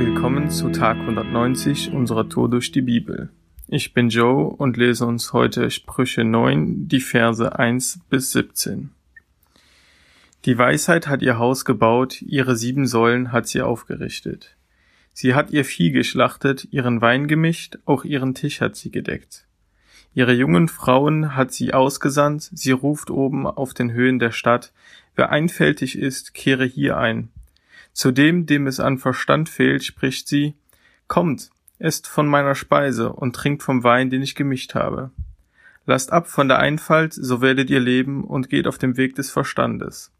Willkommen zu Tag 190 unserer Tour durch die Bibel. Ich bin Joe und lese uns heute Sprüche 9, die Verse 1 bis 17. Die Weisheit hat ihr Haus gebaut, ihre sieben Säulen hat sie aufgerichtet. Sie hat ihr Vieh geschlachtet, ihren Wein gemischt, auch ihren Tisch hat sie gedeckt. Ihre jungen Frauen hat sie ausgesandt, sie ruft oben auf den Höhen der Stadt, wer einfältig ist, kehre hier ein. Zu dem, dem es an Verstand fehlt, spricht sie, Kommt, esst von meiner Speise und trinkt vom Wein, den ich gemischt habe. Lasst ab von der Einfalt, so werdet ihr leben und geht auf dem Weg des Verstandes.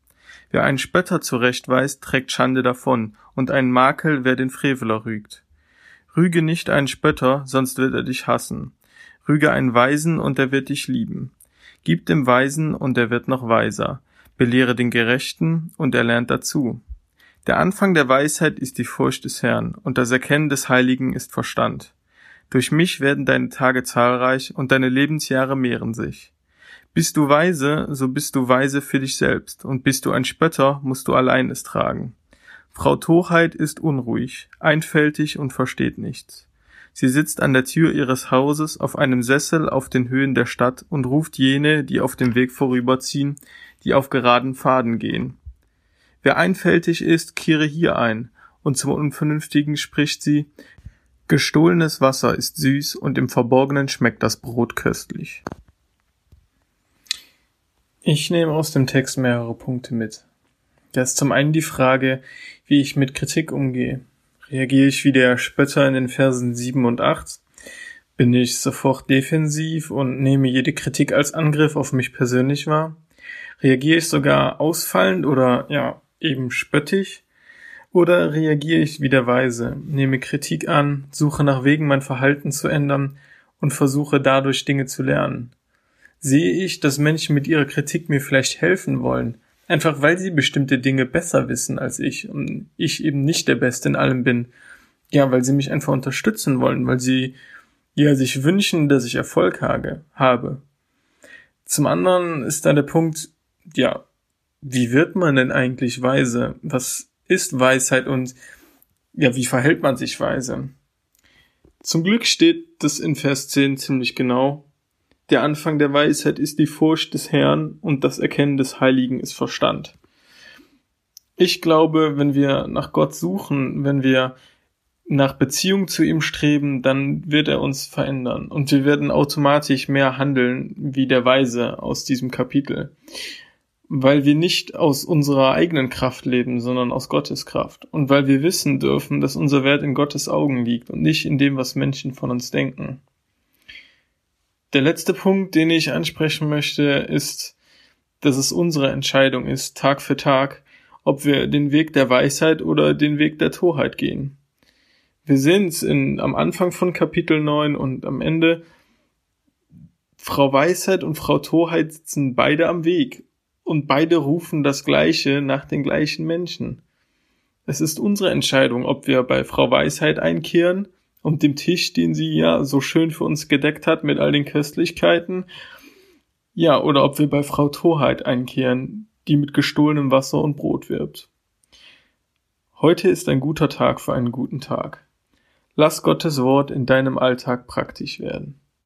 Wer einen Spötter zurechtweist, trägt Schande davon, und einen Makel, wer den Freveler rügt. Rüge nicht einen Spötter, sonst wird er dich hassen. Rüge einen Weisen, und er wird dich lieben. Gib dem Weisen, und er wird noch weiser. Belehre den Gerechten, und er lernt dazu. Der Anfang der Weisheit ist die Furcht des Herrn, und das Erkennen des Heiligen ist Verstand. Durch mich werden deine Tage zahlreich, und deine Lebensjahre mehren sich. Bist du weise, so bist du weise für dich selbst, und bist du ein Spötter, musst du allein es tragen. Frau Torheit ist unruhig, einfältig und versteht nichts. Sie sitzt an der Tür ihres Hauses auf einem Sessel auf den Höhen der Stadt und ruft jene, die auf dem Weg vorüberziehen, die auf geraden Pfaden gehen. Wer einfältig ist, kehre hier ein, und zum Unvernünftigen spricht sie, Gestohlenes Wasser ist süß und im Verborgenen schmeckt das Brot köstlich. Ich nehme aus dem Text mehrere Punkte mit. Da ist zum einen die Frage, wie ich mit Kritik umgehe. Reagiere ich wie der Spötter in den Versen 7 und 8? Bin ich sofort defensiv und nehme jede Kritik als Angriff auf mich persönlich wahr? Reagiere ich sogar ausfallend oder ja, eben spöttisch? Oder reagiere ich wie der Weise, nehme Kritik an, suche nach Wegen, mein Verhalten zu ändern und versuche dadurch Dinge zu lernen? Sehe ich, dass Menschen mit ihrer Kritik mir vielleicht helfen wollen, Einfach weil sie bestimmte Dinge besser wissen als ich und ich eben nicht der Beste in allem bin. Ja, weil sie mich einfach unterstützen wollen, weil sie ja sich wünschen, dass ich Erfolg habe. Zum anderen ist da der Punkt, ja, wie wird man denn eigentlich weise? Was ist Weisheit und ja, wie verhält man sich weise? Zum Glück steht das in Vers 10 ziemlich genau. Der Anfang der Weisheit ist die Furcht des Herrn und das Erkennen des Heiligen ist Verstand. Ich glaube, wenn wir nach Gott suchen, wenn wir nach Beziehung zu ihm streben, dann wird er uns verändern und wir werden automatisch mehr handeln wie der Weise aus diesem Kapitel, weil wir nicht aus unserer eigenen Kraft leben, sondern aus Gottes Kraft und weil wir wissen dürfen, dass unser Wert in Gottes Augen liegt und nicht in dem, was Menschen von uns denken. Der letzte Punkt, den ich ansprechen möchte, ist, dass es unsere Entscheidung ist, Tag für Tag, ob wir den Weg der Weisheit oder den Weg der Torheit gehen. Wir sind in, am Anfang von Kapitel 9 und am Ende Frau Weisheit und Frau Torheit sitzen beide am Weg und beide rufen das Gleiche nach den gleichen Menschen. Es ist unsere Entscheidung, ob wir bei Frau Weisheit einkehren und dem Tisch, den sie ja so schön für uns gedeckt hat mit all den Köstlichkeiten. Ja, oder ob wir bei Frau Torheit einkehren, die mit gestohlenem Wasser und Brot wirbt. Heute ist ein guter Tag für einen guten Tag. Lass Gottes Wort in deinem Alltag praktisch werden.